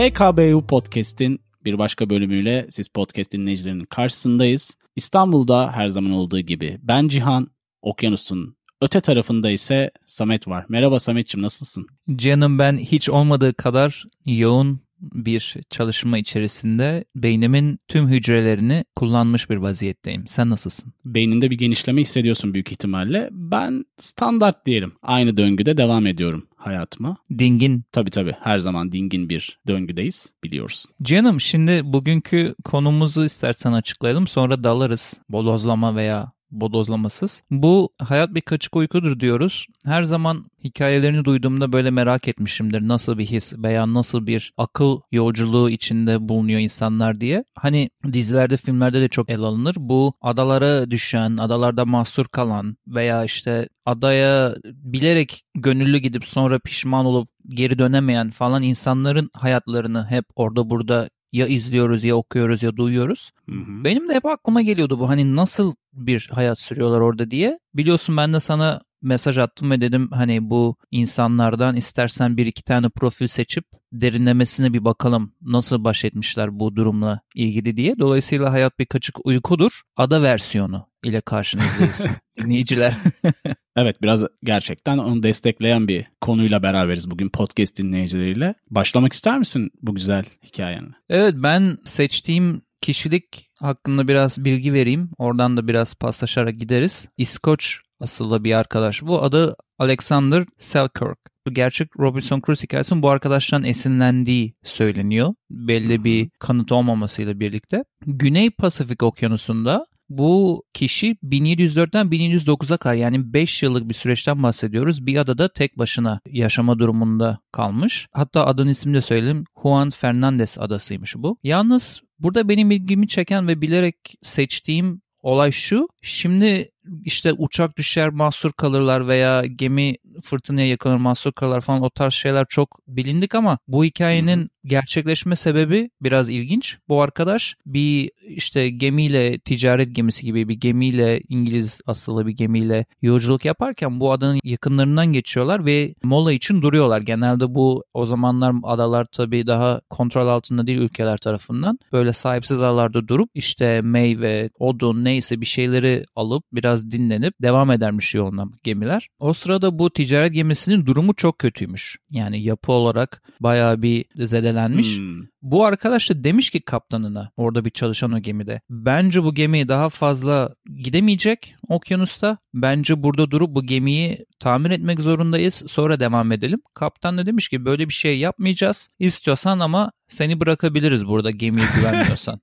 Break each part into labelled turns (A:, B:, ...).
A: HKBU Podcast'in bir başka bölümüyle siz podcast dinleyicilerinin karşısındayız. İstanbul'da her zaman olduğu gibi ben Cihan, okyanusun öte tarafında ise Samet var. Merhaba Samet'ciğim nasılsın?
B: Canım ben hiç olmadığı kadar yoğun bir çalışma içerisinde beynimin tüm hücrelerini kullanmış bir vaziyetteyim. Sen nasılsın?
A: Beyninde bir genişleme hissediyorsun büyük ihtimalle. Ben standart diyelim. Aynı döngüde devam ediyorum hayatıma.
B: Dingin.
A: Tabii tabii her zaman dingin bir döngüdeyiz biliyorsun.
B: Canım şimdi bugünkü konumuzu istersen açıklayalım sonra dalarız. Bolozlama veya bodozlamasız. Bu hayat bir kaçık uykudur diyoruz. Her zaman hikayelerini duyduğumda böyle merak etmişimdir. Nasıl bir his veya nasıl bir akıl yolculuğu içinde bulunuyor insanlar diye. Hani dizilerde, filmlerde de çok el alınır. Bu adalara düşen, adalarda mahsur kalan veya işte adaya bilerek gönüllü gidip sonra pişman olup geri dönemeyen falan insanların hayatlarını hep orada burada ya izliyoruz ya okuyoruz ya duyuyoruz. Hı hı. Benim de hep aklıma geliyordu bu hani nasıl bir hayat sürüyorlar orada diye. Biliyorsun ben de sana mesaj attım ve dedim hani bu insanlardan istersen bir iki tane profil seçip derinlemesine bir bakalım nasıl baş etmişler bu durumla ilgili diye. Dolayısıyla hayat bir kaçık uykudur. Ada versiyonu ile karşınızdayız dinleyiciler.
A: evet biraz gerçekten onu destekleyen bir konuyla beraberiz bugün podcast dinleyicileriyle. Başlamak ister misin bu güzel hikayenin?
B: Evet ben seçtiğim kişilik hakkında biraz bilgi vereyim. Oradan da biraz paslaşarak gideriz. İskoç asıllı bir arkadaş. Bu adı Alexander Selkirk. Bu gerçek Robinson Crusoe hikayesinin bu arkadaştan esinlendiği söyleniyor. Belli bir kanıt olmamasıyla birlikte. Güney Pasifik Okyanusu'nda bu kişi 1704'ten 1709'a kadar yani 5 yıllık bir süreçten bahsediyoruz. Bir adada tek başına yaşama durumunda kalmış. Hatta adın ismini de söyleyeyim. Juan Fernandez adasıymış bu. Yalnız burada benim ilgimi çeken ve bilerek seçtiğim olay şu. Şimdi işte uçak düşer mahsur kalırlar veya gemi fırtınaya yakalanır mahsur kalırlar falan o tarz şeyler çok bilindik ama bu hikayenin gerçekleşme sebebi biraz ilginç. Bu arkadaş bir işte gemiyle ticaret gemisi gibi bir gemiyle İngiliz asıllı bir gemiyle yolculuk yaparken bu adanın yakınlarından geçiyorlar ve mola için duruyorlar. Genelde bu o zamanlar adalar tabii daha kontrol altında değil ülkeler tarafından. Böyle sahipsiz adalarda durup işte meyve, odun neyse bir şeyleri alıp biraz dinlenip devam edermiş yoluna gemiler. O sırada bu ticaret gemisinin durumu çok kötüymüş. Yani yapı olarak bayağı bir zedelenmiş. Hmm. Bu arkadaş da demiş ki kaptanına orada bir çalışan o gemide. Bence bu gemi daha fazla gidemeyecek okyanusta. Bence burada durup bu gemiyi tamir etmek zorundayız. Sonra devam edelim. Kaptan da demiş ki böyle bir şey yapmayacağız. İstiyorsan ama seni bırakabiliriz burada gemiye güvenmiyorsan.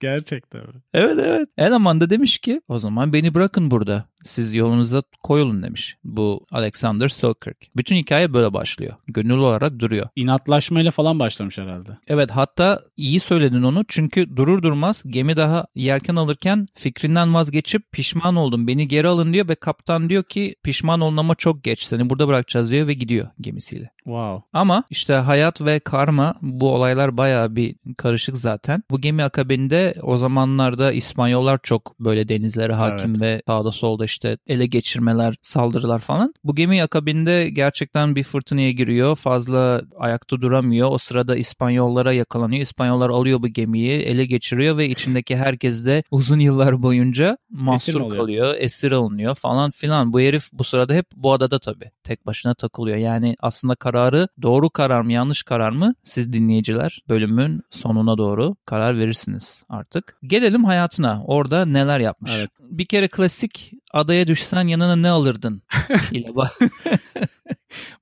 A: Gerçekten mi?
B: Evet evet. Eleman da demiş ki o zaman beni bırakın burada. Siz yolunuza koyulun demiş. Bu Alexander Selkirk. Bütün hikaye böyle başlıyor. Gönüllü olarak duruyor.
A: İnatlaşmayla falan başlamış herhalde.
B: Evet hatta iyi söyledin onu. Çünkü durur durmaz gemi daha yelken alırken fikrinden vazgeçip pişman oldum. Beni geri alın diyor ve kaptan diyor ki pişman olun ama çok geç. Seni burada bırakacağız diyor ve gidiyor gemisiyle.
A: Wow.
B: Ama işte hayat ve karma bu olaylar baya bir karışık zaten. Bu gemi akabinde o zamanlarda İspanyollar çok böyle denizlere hakim evet. ve sağda solda işte ele geçirmeler, saldırılar falan. Bu gemi akabinde gerçekten bir fırtınaya giriyor. Fazla ayakta duramıyor. O sırada İspanyollara yakalanıyor. İspanyollar alıyor bu gemiyi, ele geçiriyor ve içindeki herkes de uzun yıllar boyunca mahsur esir kalıyor, esir alınıyor falan filan. Bu herif bu sırada hep bu adada tabii. Tek başına takılıyor. Yani aslında kararı doğru karar mı yanlış karar mı siz dinleyiciler bölümün sonuna doğru karar verirsiniz artık. Gelelim hayatına. Orada neler yapmış. Evet. Bir kere klasik adaya düşsen yanına ne alırdın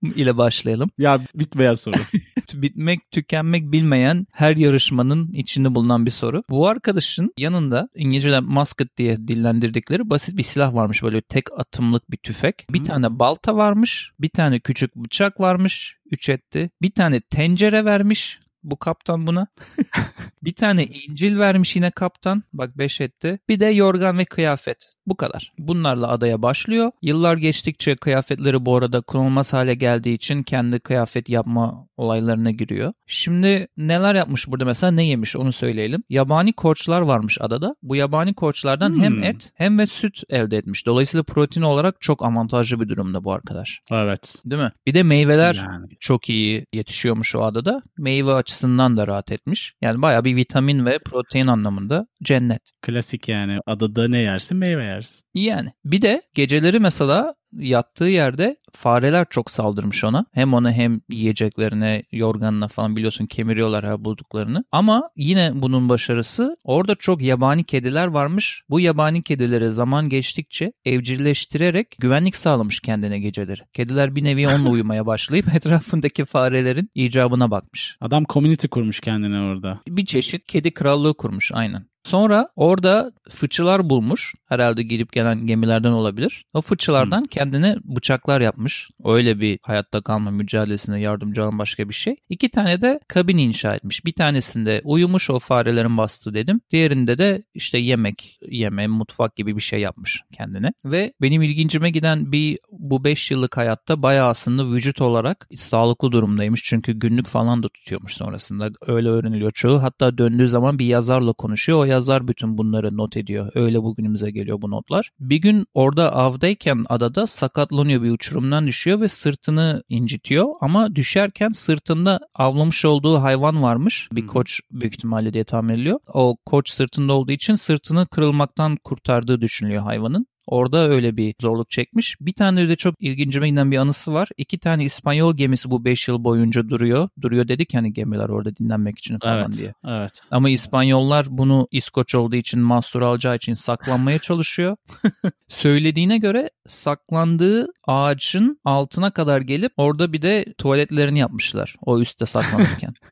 B: ile, ba- ile başlayalım.
A: Ya bitmeyen soru.
B: Bitmek, tükenmek bilmeyen her yarışmanın içinde bulunan bir soru. Bu arkadaşın yanında İngilizce'de musket diye dillendirdikleri basit bir silah varmış. Böyle tek atımlık bir tüfek. Bir hmm. tane balta varmış. Bir tane küçük bıçak varmış. Üç etti. Bir tane tencere vermiş bu kaptan buna. bir tane İncil vermiş yine kaptan. Bak beş etti. Bir de yorgan ve kıyafet. Bu kadar. Bunlarla adaya başlıyor. Yıllar geçtikçe kıyafetleri bu arada kullanılmaz hale geldiği için kendi kıyafet yapma olaylarına giriyor. Şimdi neler yapmış burada mesela ne yemiş onu söyleyelim. Yabani koçlar varmış adada. Bu yabani koçlardan
A: Hmm.
B: hem et hem ve süt elde etmiş. Dolayısıyla protein olarak çok avantajlı bir durumda bu arkadaş.
A: Evet.
B: Değil mi? Bir de meyveler
A: Yani.
B: çok iyi yetişiyormuş o adada. Meyve açısından da rahat etmiş. Yani bayağı bir vitamin ve protein anlamında cennet.
A: Klasik yani. Adada ne yersin meyve yersin.
B: Yani bir de geceleri mesela yattığı yerde fareler çok saldırmış ona. Hem ona hem yiyeceklerine, yorganına falan biliyorsun kemiriyorlar her bulduklarını. Ama yine bunun başarısı orada çok yabani kediler varmış. Bu yabani kedileri zaman geçtikçe evcilleştirerek güvenlik sağlamış kendine geceleri. Kediler bir nevi onunla uyumaya başlayıp etrafındaki farelerin icabına bakmış.
A: Adam community kurmuş kendine orada.
B: Bir çeşit kedi krallığı kurmuş aynen. Sonra orada fıçılar bulmuş. Herhalde gidip gelen gemilerden olabilir. O fıçılardan kendine bıçaklar yapmış. Öyle bir hayatta kalma mücadelesine yardımcı olan başka bir şey. İki tane de kabin inşa etmiş. Bir tanesinde uyumuş o farelerin bastığı dedim. Diğerinde de işte yemek yeme, mutfak gibi bir şey yapmış kendine. Ve benim ilgincime giden bir bu 5 yıllık hayatta bayağı aslında vücut olarak sağlıklı durumdaymış. Çünkü günlük falan da tutuyormuş sonrasında. Öyle öğreniliyor çoğu. Hatta döndüğü zaman bir yazarla konuşuyor. O yazar bütün bunları not ediyor. Öyle bugünümüze geliyor bu notlar. Bir gün orada avdayken adada sakatlanıyor bir uçurumdan düşüyor ve sırtını incitiyor. Ama düşerken sırtında avlamış olduğu hayvan varmış. Bir koç büyük ihtimalle diye tahmin ediliyor. O koç sırtında olduğu için sırtını kırılmaktan kurtardığı düşünülüyor hayvanın. Orada öyle bir zorluk çekmiş. Bir tane de çok ilgincime giden bir anısı var. İki tane İspanyol gemisi bu 5 yıl boyunca duruyor. Duruyor dedik hani gemiler orada dinlenmek için falan
A: Evet.
B: diye.
A: Evet.
B: Ama İspanyollar bunu İskoç olduğu için mahsur alacağı için saklanmaya çalışıyor. Söylediğine göre saklandığı ağacın altına kadar gelip orada bir de tuvaletlerini yapmışlar. O üstte saklanırken.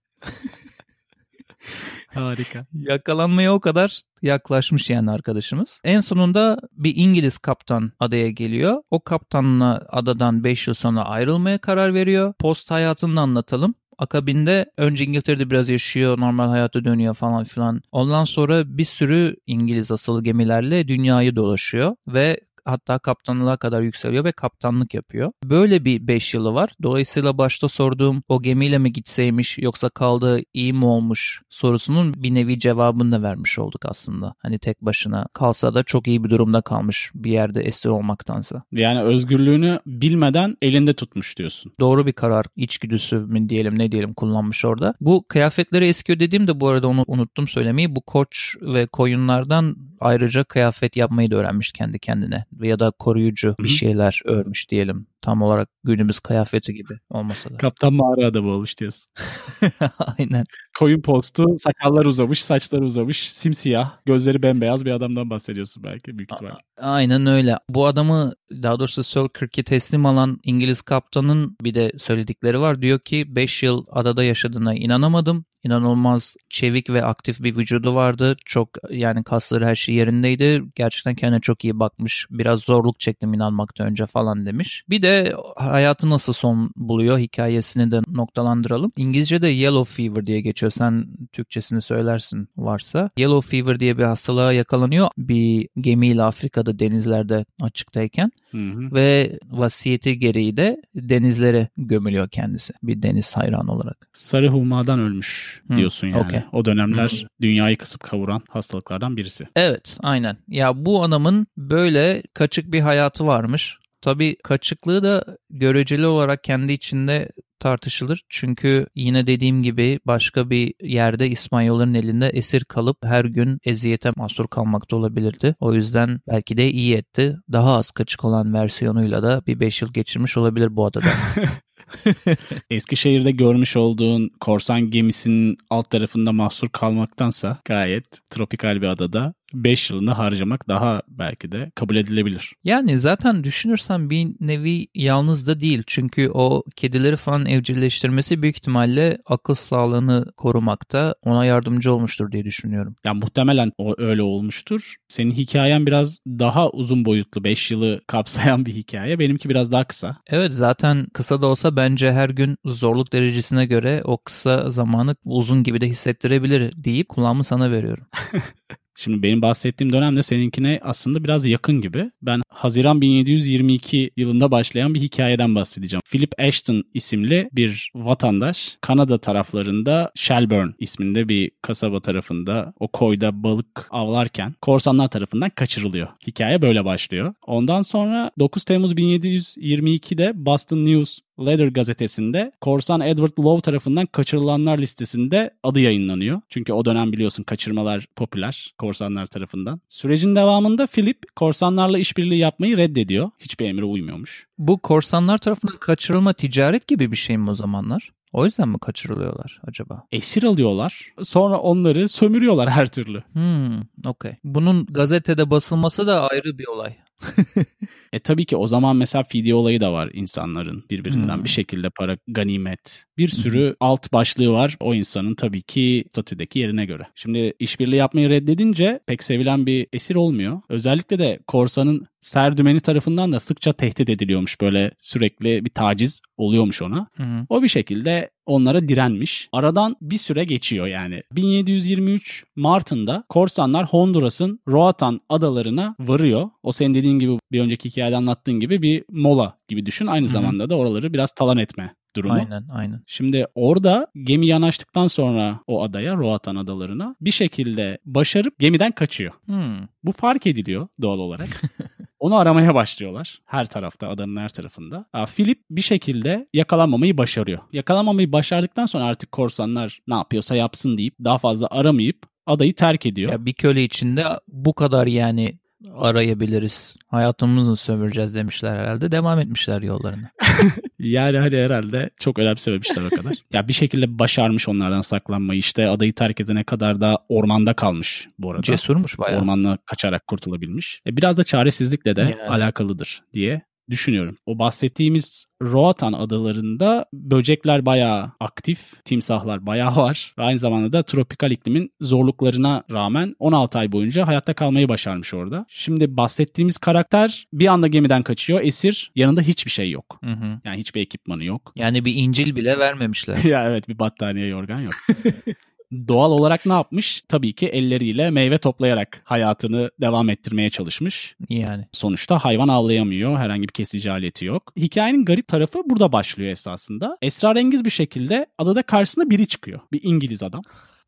A: Harika.
B: Yakalanmaya o kadar yaklaşmış yani arkadaşımız. En sonunda bir İngiliz kaptan adaya geliyor. O kaptanla adadan 5 yıl sonra ayrılmaya karar veriyor. Post hayatını anlatalım. Akabinde önce İngiltere'de biraz yaşıyor, normal hayata dönüyor falan filan. Ondan sonra bir sürü İngiliz asılı gemilerle dünyayı dolaşıyor ve hatta kaptanlığa kadar yükseliyor ve kaptanlık yapıyor. Böyle bir 5 yılı var. Dolayısıyla başta sorduğum o gemiyle mi gitseymiş yoksa kaldığı iyi mi olmuş sorusunun bir nevi cevabını da vermiş olduk aslında. Hani tek başına kalsa da çok iyi bir durumda kalmış bir yerde esir olmaktansa.
A: Yani özgürlüğünü bilmeden elinde tutmuş diyorsun.
B: Doğru bir karar içgüdüsü mü diyelim ne diyelim kullanmış orada. Bu kıyafetleri eskiyor dediğimde bu arada onu unuttum söylemeyi. Bu koç ve koyunlardan ayrıca kıyafet yapmayı da öğrenmiş kendi kendine. Ya da koruyucu bir şeyler örmüş diyelim. Tam olarak günümüz kıyafeti gibi olmasa da.
A: Kaptan mağara adamı olmuş diyorsun.
B: Aynen.
A: Koyun postu, sakallar uzamış, saçlar uzamış, simsiyah, gözleri bembeyaz bir adamdan bahsediyorsun belki büyük ihtimal.
B: Aynen öyle. Bu adamı daha doğrusu Selkirk'e teslim alan İngiliz kaptanın bir de söyledikleri var. Diyor ki 5 yıl adada yaşadığına inanamadım. İnanılmaz çevik ve aktif bir vücudu vardı. Çok yani kasları her şey yerindeydi. Gerçekten kendine çok iyi bakmış. Biraz zorluk çektim inanmaktan önce falan demiş. Bir de hayatı nasıl son buluyor hikayesini de noktalandıralım. İngilizce'de yellow fever diye geçiyor. Sen Türkçesini söylersin varsa. Yellow fever diye bir hastalığa yakalanıyor. Bir gemiyle Afrika'da denizlerde açıktayken
A: Hı hı.
B: ve vasiyeti gereği de denizlere gömülüyor kendisi bir deniz hayranı olarak.
A: Sarı humadan ölmüş
B: Hı,
A: diyorsun yani.
B: okey.
A: O dönemler
B: Hı.
A: dünyayı kısıp kavuran hastalıklardan birisi.
B: Evet aynen. Ya bu adamın böyle kaçık bir hayatı varmış. Tabii kaçıklığı da göreceli olarak kendi içinde tartışılır. Çünkü yine dediğim gibi başka bir yerde İspanyolların elinde esir kalıp her gün eziyete mahsur kalmakta olabilirdi. O yüzden belki de iyi etti. Daha az kaçık olan versiyonuyla da bir 5 yıl geçirmiş olabilir bu adada.
A: Eskişehir'de görmüş olduğun korsan gemisinin alt tarafında mahsur kalmaktansa gayet tropikal bir adada 5 yılını harcamak daha belki de kabul edilebilir.
B: Yani zaten düşünürsen bir nevi yalnız da değil. Çünkü o kedileri falan evcilleştirmesi büyük ihtimalle akıl sağlığını korumakta ona yardımcı olmuştur diye düşünüyorum.
A: Ya muhtemelen o öyle olmuştur. Senin hikayen biraz daha uzun boyutlu 5 yılı kapsayan bir hikaye. Benimki biraz daha kısa.
B: Evet zaten kısa da olsa bence her gün zorluk derecesine göre o kısa zamanı uzun gibi de hissettirebilir deyip kulağımı sana veriyorum.
A: Şimdi benim bahsettiğim dönem de seninkine aslında biraz yakın gibi. Ben Haziran 1722 yılında başlayan bir hikayeden bahsedeceğim. Philip Ashton isimli bir vatandaş Kanada taraflarında Shelburne isminde bir kasaba tarafında o koyda balık avlarken korsanlar tarafından kaçırılıyor. Hikaye böyle başlıyor. Ondan sonra 9 Temmuz 1722'de Boston News Leather gazetesinde korsan Edward Lowe tarafından kaçırılanlar listesinde adı yayınlanıyor. Çünkü o dönem biliyorsun kaçırmalar popüler korsanlar tarafından. Sürecin devamında Philip korsanlarla işbirliği yapmayı reddediyor. Hiçbir emre uymuyormuş.
B: Bu korsanlar tarafından kaçırılma ticaret gibi bir şey mi o zamanlar? O yüzden mi kaçırılıyorlar acaba?
A: Esir alıyorlar. Sonra onları sömürüyorlar her türlü.
B: Hmm, okey. Bunun gazetede basılması da ayrı bir olay.
A: e tabii ki o zaman mesela fidye olayı da var insanların birbirinden hmm. bir şekilde para, ganimet. Bir sürü hmm. alt başlığı var o insanın tabii ki statüdeki yerine göre. Şimdi işbirliği yapmayı reddedince pek sevilen bir esir olmuyor. Özellikle de korsanın Serdümeni tarafından da sıkça tehdit ediliyormuş böyle sürekli bir taciz oluyormuş ona. Hı hı. O bir şekilde onlara direnmiş. Aradan bir süre geçiyor yani. 1723 Mart'ında korsanlar Honduras'ın Roatan adalarına varıyor. O senin dediğin gibi bir önceki hikayede anlattığın gibi bir mola gibi düşün. Aynı Hı-hı. zamanda da oraları biraz talan etme durumu.
B: Aynen aynen.
A: Şimdi orada gemi yanaştıktan sonra o adaya Roatan adalarına bir şekilde başarıp gemiden kaçıyor. Hmm. Bu fark ediliyor doğal olarak. Onu aramaya başlıyorlar. Her tarafta, adanın her tarafında. Philip bir şekilde yakalanmamayı başarıyor. Yakalanmamayı başardıktan sonra artık korsanlar ne yapıyorsa yapsın deyip daha fazla aramayıp adayı terk ediyor.
B: Ya bir köle içinde bu kadar yani arayabiliriz. Hayatımızı sömüreceğiz demişler herhalde. Devam etmişler yollarına.
A: yani hani herhalde çok önemsememişler o kadar. ya bir şekilde başarmış onlardan saklanmayı. İşte adayı terk edene kadar da ormanda kalmış bu arada.
B: Cesurmuş bayağı.
A: Ormanla kaçarak kurtulabilmiş. E biraz da çaresizlikle de yani. alakalıdır diye düşünüyorum. O bahsettiğimiz Roatan adalarında böcekler bayağı aktif, timsahlar bayağı var. Ve aynı zamanda da tropikal iklimin zorluklarına rağmen 16 ay boyunca hayatta kalmayı başarmış orada. Şimdi bahsettiğimiz karakter bir anda gemiden kaçıyor. Esir yanında hiçbir şey yok. Hı hı. Yani hiçbir ekipmanı yok.
B: Yani bir incil bile vermemişler.
A: ya evet bir battaniye yorgan yok. doğal olarak ne yapmış? Tabii ki elleriyle meyve toplayarak hayatını devam ettirmeye çalışmış.
B: Yani.
A: Sonuçta hayvan avlayamıyor. Herhangi bir kesici aleti yok. Hikayenin garip tarafı burada başlıyor esasında. Esrarengiz bir şekilde adada karşısına biri çıkıyor. Bir İngiliz adam.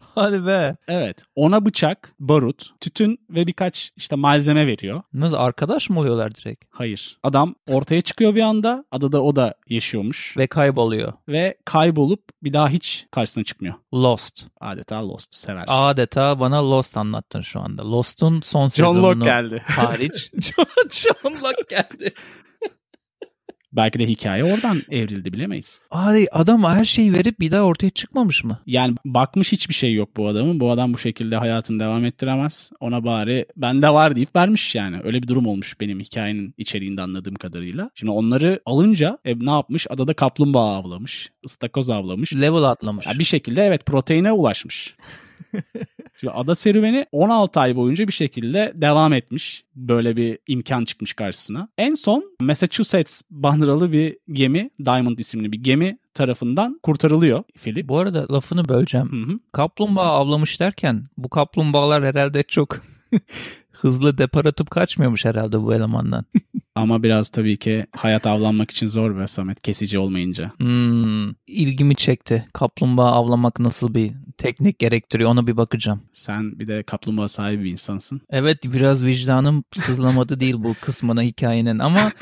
B: Hadi be.
A: Evet. Ona bıçak, barut, tütün ve birkaç işte malzeme veriyor.
B: Nasıl arkadaş mı oluyorlar direkt?
A: Hayır. Adam ortaya çıkıyor bir anda. Adada o da yaşıyormuş.
B: Ve kayboluyor.
A: Ve kaybolup bir daha hiç karşısına çıkmıyor.
B: Lost.
A: Adeta Lost. Seversin.
B: Adeta bana Lost anlattın şu anda. Lost'un son sezonunu
A: John Locke geldi.
B: hariç. John, John Locke geldi.
A: Belki de hikaye oradan evrildi bilemeyiz.
B: Abi adam her şeyi verip bir daha ortaya çıkmamış mı?
A: Yani bakmış hiçbir şey yok bu adamın. Bu adam bu şekilde hayatını devam ettiremez. Ona bari bende var deyip vermiş yani. Öyle bir durum olmuş benim hikayenin içeriğinde anladığım kadarıyla. Şimdi onları alınca e, ne yapmış? Adada kaplumbağa avlamış. ıstakoz avlamış.
B: Level atlamış.
A: Ya bir şekilde evet proteine ulaşmış. Şimdi ada serüveni 16 ay boyunca bir şekilde devam etmiş. Böyle bir imkan çıkmış karşısına. En son Massachusetts bandıralı bir gemi, Diamond isimli bir gemi tarafından kurtarılıyor Philip.
B: Bu arada lafını böleceğim. Hı hı. Kaplumbağa avlamış derken bu kaplumbağalar herhalde çok hızlı depar atıp kaçmıyormuş herhalde bu elemandan.
A: Ama biraz tabii ki hayat avlanmak için zor be Samet kesici olmayınca.
B: Hmm, ilgimi çekti. Kaplumbağa avlamak nasıl bir teknik gerektiriyor ona bir bakacağım.
A: Sen bir de kaplumbağa sahibi bir insansın.
B: Evet biraz vicdanım sızlamadı değil bu kısmına hikayenin ama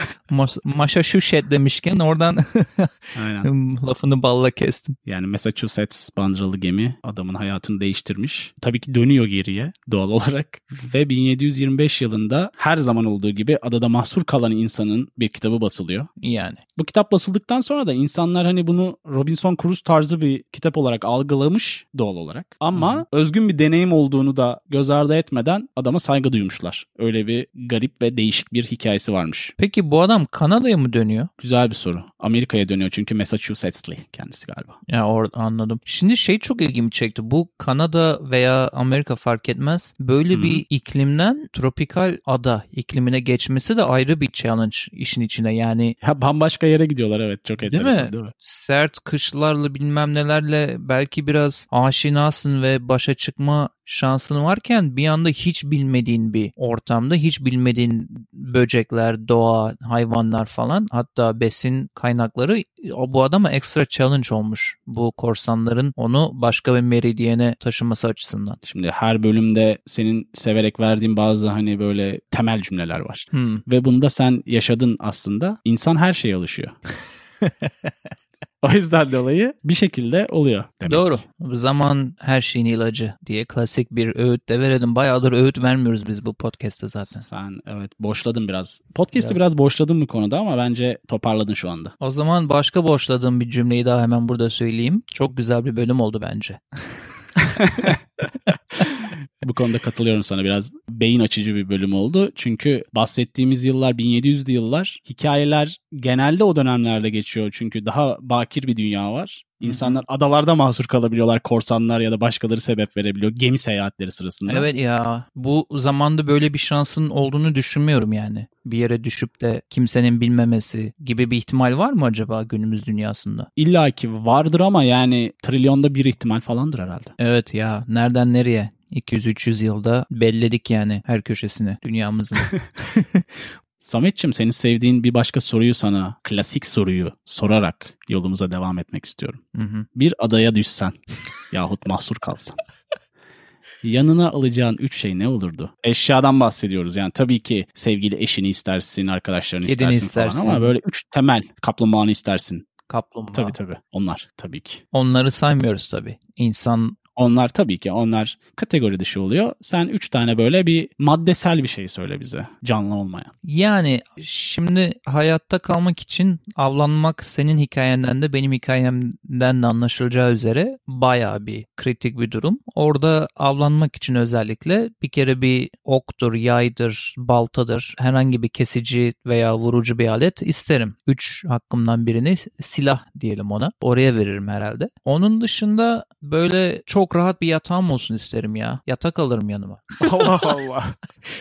B: Maşa Şuşet demişken oradan Aynen. lafını balla kestim.
A: Yani Massachusetts bandıralı gemi adamın hayatını değiştirmiş. Tabii ki dönüyor geriye doğal olarak ve 1725 yılında her zaman olduğu gibi adada mahsur kalan insanın bir kitabı basılıyor.
B: Yani.
A: Bu kitap basıldıktan sonra da insanlar hani bunu Robinson Crusoe tarzı bir kitap olarak algılamış doğal olarak. Ama Hı. özgün bir deneyim olduğunu da göz ardı etmeden adama saygı duymuşlar. Öyle bir garip ve değişik bir hikayesi varmış.
B: Peki bu adam Kanada'ya mı dönüyor?
A: Güzel bir soru. Amerika'ya dönüyor çünkü Massachusetts'li kendisi galiba.
B: Ya orada anladım. Şimdi şey çok ilgimi çekti. Bu Kanada veya Amerika fark etmez. Böyle Hı. bir iklimden tropikal ada iklimine geçmesi de ayrı bir challenge işin içine. Yani
A: ya bambaşka yere gidiyorlar evet çok enteresan değil mi? Değil mi?
B: Sert kışlarla bilmem nelerle belki biraz aşinasın ve başa çıkma şansın varken bir anda hiç bilmediğin bir ortamda hiç bilmediğin böcekler, doğa, hayvanlar falan hatta besin kaynakları bu adama ekstra challenge olmuş bu korsanların onu başka bir meridyene taşıması açısından.
A: Şimdi her bölümde senin severek verdiğin bazı hani böyle temel cümleler var.
B: Hmm.
A: Ve bunda sen yaşadın aslında. İnsan her şeye alışıyor. o yüzden dolayı bir şekilde oluyor. Demek.
B: Doğru. Zaman her şeyin ilacı diye klasik bir öğüt de verelim. Bayağıdır öğüt vermiyoruz biz bu podcast'te zaten.
A: Sen evet boşladın biraz. Podcast'i
B: Biraz.
A: biraz, boşladın bu konuda ama bence toparladın şu anda.
B: O zaman başka boşladığım bir cümleyi daha hemen burada söyleyeyim. Çok güzel bir bölüm oldu bence.
A: Bu konuda katılıyorum sana biraz beyin açıcı bir bölüm oldu. Çünkü bahsettiğimiz yıllar 1700'lü yıllar. Hikayeler genelde o dönemlerde geçiyor. Çünkü daha bakir bir dünya var. İnsanlar adalarda mahsur kalabiliyorlar. Korsanlar ya da başkaları sebep verebiliyor. Gemi seyahatleri sırasında.
B: Evet ya bu zamanda böyle bir şansın olduğunu düşünmüyorum yani. Bir yere düşüp de kimsenin bilmemesi gibi bir ihtimal var mı acaba günümüz dünyasında?
A: İlla ki vardır ama yani trilyonda bir ihtimal falandır herhalde.
B: Evet ya nereden nereye? 200-300 yılda belledik yani her köşesini dünyamızın.
A: Sametçim senin sevdiğin bir başka soruyu sana, klasik soruyu sorarak yolumuza devam etmek istiyorum.
B: Hı hı.
A: Bir adaya düşsen yahut mahsur kalsan. Yanına alacağın üç şey ne olurdu? Eşyadan bahsediyoruz. Yani tabii ki sevgili eşini istersin, arkadaşlarını
B: Kedini
A: istersin,
B: istersin.
A: falan ama böyle üç temel kaplumbağanı istersin.
B: Kaplumbağa.
A: Tabii tabii. Onlar tabii ki.
B: Onları saymıyoruz tabii. İnsan
A: Onlar tabii ki onlar kategori dışı oluyor. Sen üç tane böyle bir maddesel bir şey söyle bize. Canlı olmayan.
B: Yani şimdi hayatta kalmak için avlanmak senin hikayenden de benim hikayemden de anlaşılacağı üzere bayağı bir kritik bir durum. Orada avlanmak için özellikle bir kere bir oktur, yaydır, baltadır, herhangi bir kesici veya vurucu bir alet isterim. Üç hakkımdan birini silah diyelim ona. Oraya veririm herhalde. Onun dışında böyle çok rahat bir yatağım olsun isterim ya. Yatak alırım yanıma.
A: Allah Allah.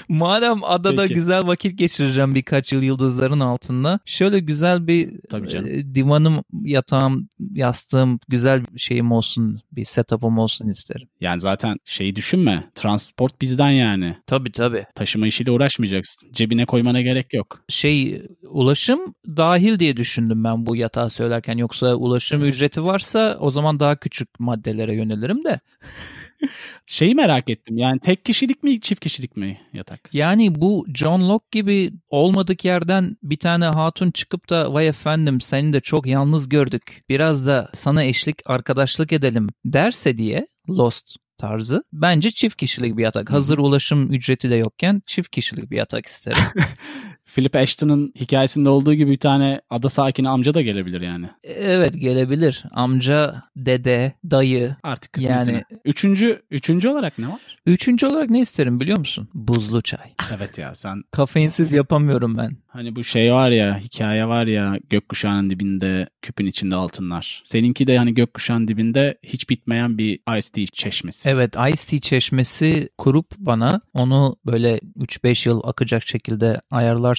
B: Madem adada
A: Peki.
B: güzel vakit geçireceğim birkaç yıl yıldızların altında. Şöyle güzel bir
A: Tabii canım.
B: e, divanım, yatağım, yastığım, güzel bir şeyim olsun, bir setup'ım olsun isterim.
A: Yani zaten şeyi düşünme. Transport bizden yani.
B: Tabii tabii.
A: Taşıma işiyle uğraşmayacaksın. Cebine koymana gerek yok.
B: Şey ulaşım dahil diye düşündüm ben bu yatağı söylerken. Yoksa ulaşım ücreti varsa o zaman daha küçük maddelere yönelirim de.
A: Şeyi merak ettim. Yani tek kişilik mi çift kişilik mi yatak?
B: Yani bu John Locke gibi olmadık yerden bir tane hatun çıkıp da vay efendim seni de çok yalnız gördük. Biraz da sana eşlik arkadaşlık edelim derse diye Lost tarzı. Bence çift kişilik bir yatak. Hazır ulaşım ücreti de yokken çift kişilik bir yatak isterim.
A: Philip Ashton'ın hikayesinde olduğu gibi bir tane ada sakini amca da gelebilir yani.
B: evet gelebilir. Amca, dede, dayı.
A: Artık kısmetine.
B: Yani-
A: Üçüncü, üçüncü olarak ne var?
B: Üçüncü olarak ne isterim biliyor musun? Buzlu çay.
A: Evet ya sen
B: Kafeinsiz yapamıyorum ben.
A: hani bu şey var ya hikaye var ya gökkuşağının dibinde küpün içinde altınlar. Seninki de hani gökkuşağının dibinde hiç bitmeyen bir iced tea çeşmesi.
B: Evet Ice Tea çeşmesi kurup bana onu böyle 3-5 yıl akacak şekilde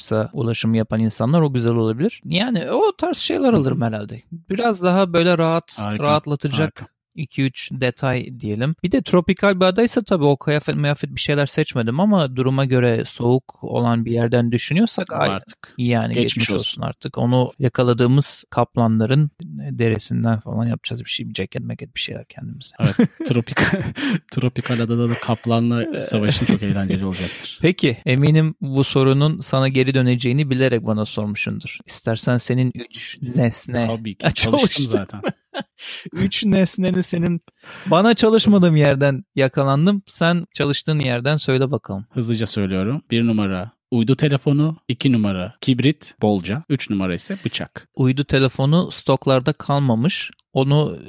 B: ayarlarsa ulaşım yapan insanlar o güzel olabilir. Yani o tarz şeyler alırım herhalde. Biraz daha böyle rahat,
A: Harika,
B: rahatlatacak
A: harika.
B: 2-3 detay diyelim. Bir de tropikal bir adaysa tabii o kıyafet meyafet bir şeyler seçmedim ama duruma göre soğuk olan bir yerden düşünüyorsak ay-
A: artık.
B: yani geçmiş,
A: Geçmiş
B: olsun.
A: olsun.
B: artık. Onu yakaladığımız kaplanların derisinden falan yapacağız bir şey. Bir ceket meket bir şeyler kendimize.
A: Evet. tropikal, tropikal adada da kaplanla savaşın çok eğlenceli olacaktır.
B: Peki eminim bu sorunun sana geri döneceğini bilerek bana sormuşsundur. İstersen senin üç nesne.
A: Tabii ki. Çalıştım zaten.
B: Üç nesneni senin bana çalışmadığım yerden yakalandım. Sen çalıştığın yerden söyle bakalım.
A: Hızlıca söylüyorum. Bir numara uydu telefonu, iki numara kibrit bolca, üç numara ise bıçak.
B: Uydu telefonu stoklarda kalmamış. Onu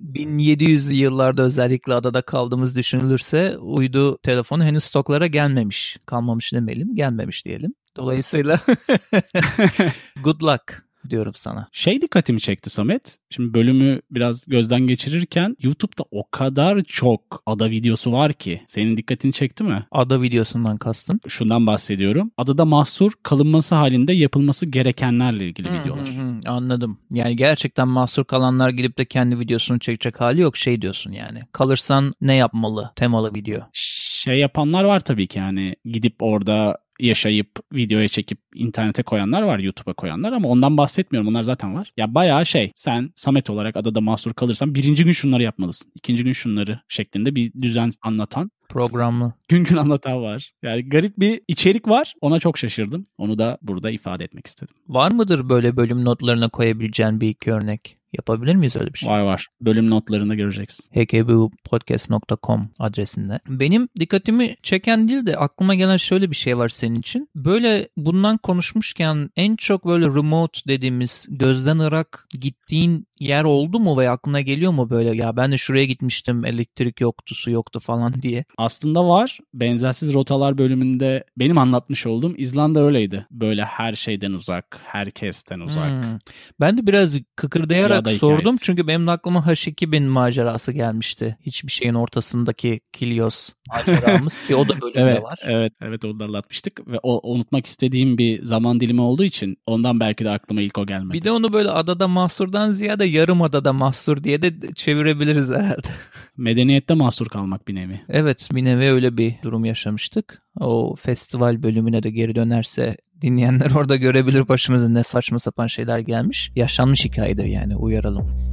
B: 1700'lü yıllarda özellikle adada kaldığımız düşünülürse uydu telefonu henüz stoklara gelmemiş. Kalmamış demeyelim, gelmemiş diyelim. Dolayısıyla good luck. Diyorum sana.
A: Şey dikkatimi çekti Samet. Şimdi bölümü biraz gözden geçirirken YouTube'da o kadar çok ada videosu var ki. Senin dikkatini çekti mi?
B: Ada videosundan kastın.
A: Şundan bahsediyorum. Adada mahsur kalınması halinde yapılması gerekenlerle ilgili
B: Hı,
A: videolar.
B: hı, hı, anladım. Yani gerçekten mahsur kalanlar gidip de kendi videosunu çekecek hali yok şey diyorsun yani. Kalırsan ne yapmalı temalı video.
A: Şey yapanlar var tabii ki yani gidip orada yaşayıp videoya çekip internete koyanlar var YouTube'a koyanlar ama ondan bahsetmiyorum onlar zaten var. Ya bayağı şey sen Samet olarak adada mahsur kalırsan birinci gün şunları yapmalısın. ikinci gün şunları şeklinde bir düzen anlatan
B: Programlı.
A: gün gün anlatan var. Yani garip bir içerik var. Ona çok şaşırdım. Onu da burada ifade etmek istedim.
B: Var mıdır böyle bölüm notlarına koyabileceğin bir iki örnek? Yapabilir miyiz öyle bir şey?
A: Var var. Bölüm notlarında göreceksin.
B: hkbupodcast.com adresinde. Benim dikkatimi çeken değil de aklıma gelen şöyle bir şey var senin için. Böyle bundan konuşmuşken en çok böyle remote dediğimiz gözden ırak gittiğin yer oldu mu ve aklına geliyor mu böyle ya ben de şuraya gitmiştim elektrik yoktu su yoktu falan diye.
A: Aslında var. Benzersiz rotalar bölümünde benim anlatmış olduğum İzlanda öyleydi. Böyle her şeyden uzak, herkesten uzak.
B: Hmm. Ben de biraz kıkırdayarak
A: Da
B: sordum
A: hikayesi.
B: çünkü benim aklıma H2000 macerası gelmişti. Hiçbir şeyin ortasındaki Kilios maceramız ki o da bölümde
A: Evet,
B: var.
A: evet, evet onu da anlatmıştık ve o unutmak istediğim bir zaman dilimi olduğu için ondan belki de aklıma ilk o gelmedi.
B: Bir de onu böyle adada mahsurdan ziyade yarım adada mahsur diye de çevirebiliriz herhalde.
A: Medeniyette mahsur kalmak bir nevi.
B: evet bir nevi öyle bir durum yaşamıştık. O festival bölümüne de geri dönerse dinleyenler orada görebilir başımıza ne saçma sapan şeyler gelmiş. Yaşanmış hikayedir yani uyaralım.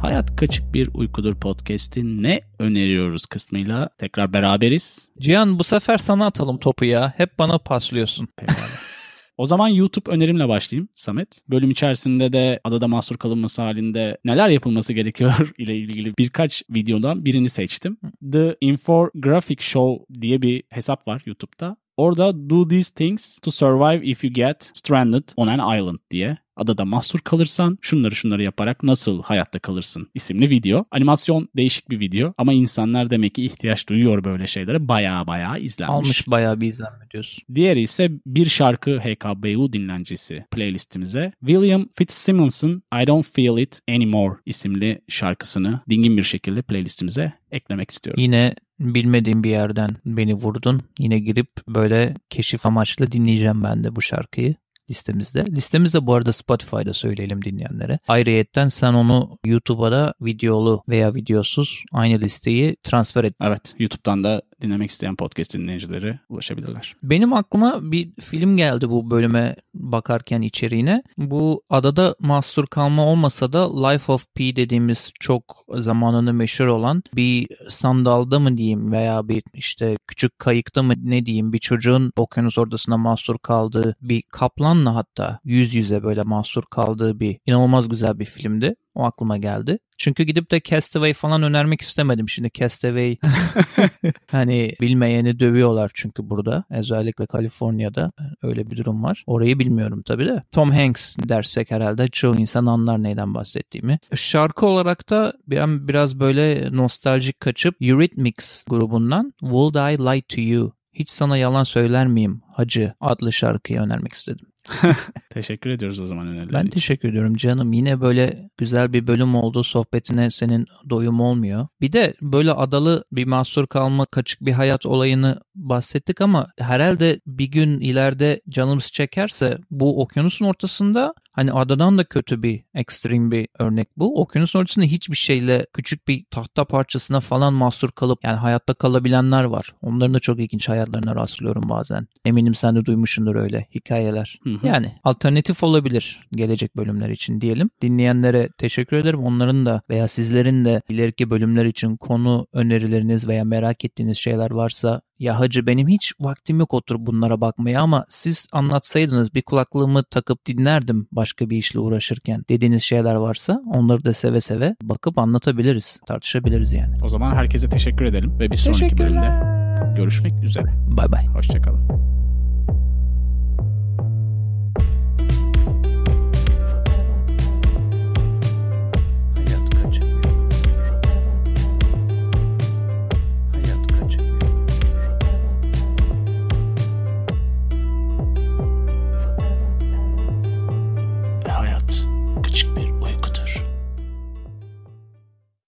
A: Hayat Kaçık Bir Uykudur podcast'i ne öneriyoruz kısmıyla tekrar beraberiz.
B: Cihan bu sefer sana atalım topu ya. Hep bana paslıyorsun.
A: Pekala. O zaman YouTube önerimle başlayayım Samet. Bölüm içerisinde de adada mahsur kalınması halinde neler yapılması gerekiyor ile ilgili birkaç videodan birini seçtim. The Infographic Show diye bir hesap var YouTube'da. Orada Do These Things to Survive If You Get Stranded on an Island diye adada mahsur kalırsan şunları şunları yaparak nasıl hayatta kalırsın isimli video. Animasyon değişik bir video ama insanlar demek ki ihtiyaç duyuyor böyle şeylere. Baya baya izlenmiş.
B: Almış bayağı bir izlenme diyorsun.
A: Diğeri ise bir şarkı HKBU dinlencesi playlistimize. William Fitzsimmons'ın I Don't Feel It Anymore isimli şarkısını dingin bir şekilde playlistimize eklemek istiyorum.
B: Yine bilmediğim bir yerden beni vurdun. Yine girip böyle keşif amaçlı dinleyeceğim ben de bu şarkıyı listemizde. Listemizde bu arada Spotify'da söyleyelim dinleyenlere. Ayrıyetten sen onu YouTube'a da videolu veya videosuz aynı listeyi transfer et.
A: Evet, YouTube'dan da dinlemek isteyen podcast dinleyicileri ulaşabilirler.
B: Benim aklıma bir film geldi bu bölüme bakarken içeriğine. Bu adada mahsur kalma olmasa da Life of Pi dediğimiz çok zamanını meşhur olan bir sandalda mı diyeyim veya bir işte küçük kayıkta mı ne diyeyim bir çocuğun okyanus ortasına mahsur kaldığı bir kaplanla hatta yüz yüze böyle mahsur kaldığı bir inanılmaz güzel bir filmdi. O aklıma geldi. Çünkü gidip de Castaway falan önermek istemedim. Şimdi Castaway hani bilmeyeni dövüyorlar çünkü burada. Özellikle Kaliforniya'da öyle bir durum var. Orayı bilmiyorum tabii de. Tom Hanks dersek herhalde çoğu insan anlar neyden bahsettiğimi. Şarkı olarak da ben biraz böyle nostaljik kaçıp Eurythmics grubundan Would I Lie to You hiç sana yalan söyler miyim Hacı adlı şarkıyı önermek istedim.
A: Teşekkür ediyoruz o zaman önerilerin
B: Ben teşekkür ediyorum canım. Yine böyle güzel bir bölüm oldu. Sohbetine senin doyum olmuyor. Bir de böyle adalı bir mahsur kalma, kaçık bir hayat olayını bahsettik ama herhalde bir gün ileride canımız çekerse bu okyanusun ortasında hani adadan da kötü bir ekstrem bir örnek bu. Okyanusun ortasında hiçbir şeyle küçük bir tahta parçasına falan mahsur kalıp yani hayatta kalabilenler var. Onların da çok ilginç hayatlarına rastlıyorum bazen. Eminim sen de duymuşsundur öyle hikayeler.
A: Hı hı.
B: Yani alternatif olabilir gelecek bölümler için diyelim. Dinleyenlere teşekkür ederim. Onların da veya sizlerin de ileriki bölümler için konu önerileriniz veya merak ettiğiniz şeyler varsa ya hacı benim hiç vaktim yok oturup bunlara bakmaya ama siz anlatsaydınız bir kulaklığımı takıp dinlerdim başka bir işle uğraşırken dediğiniz şeyler varsa onları da seve seve bakıp anlatabiliriz. Tartışabiliriz yani.
A: O zaman herkese teşekkür edelim ve bir sonraki bölümde görüşmek üzere.
B: Bay bay.
A: Hoşçakalın.